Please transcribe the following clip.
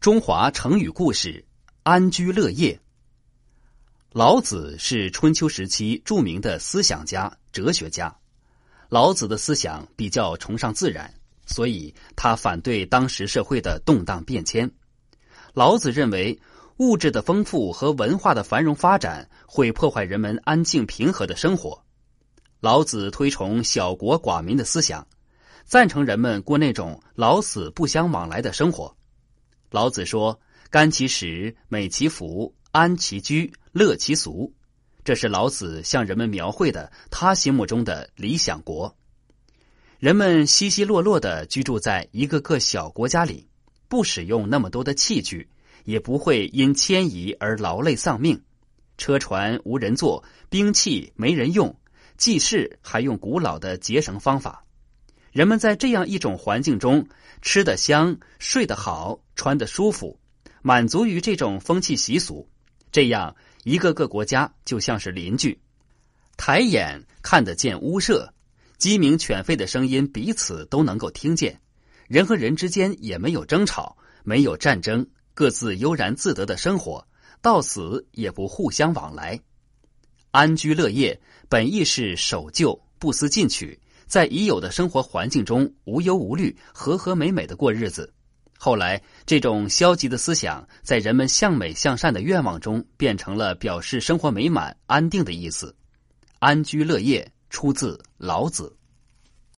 中华成语故事：安居乐业。老子是春秋时期著名的思想家、哲学家。老子的思想比较崇尚自然，所以他反对当时社会的动荡变迁。老子认为，物质的丰富和文化的繁荣发展会破坏人们安静平和的生活。老子推崇小国寡民的思想，赞成人们过那种老死不相往来的生活。老子说：“甘其食，美其服，安其居，乐其俗。”这是老子向人们描绘的他心目中的理想国。人们稀稀落落的居住在一个个小国家里，不使用那么多的器具，也不会因迁移而劳累丧命。车船无人坐，兵器没人用，祭祀还用古老的结绳方法。人们在这样一种环境中，吃得香，睡得好，穿得舒服，满足于这种风气习俗。这样，一个个国家就像是邻居，抬眼看得见屋舍，鸡鸣犬吠的声音彼此都能够听见。人和人之间也没有争吵，没有战争，各自悠然自得的生活，到死也不互相往来，安居乐业。本意是守旧，不思进取。在已有的生活环境中无忧无虑、和和美美的过日子。后来，这种消极的思想在人们向美向善的愿望中变成了表示生活美满、安定的意思。安居乐业出自老子。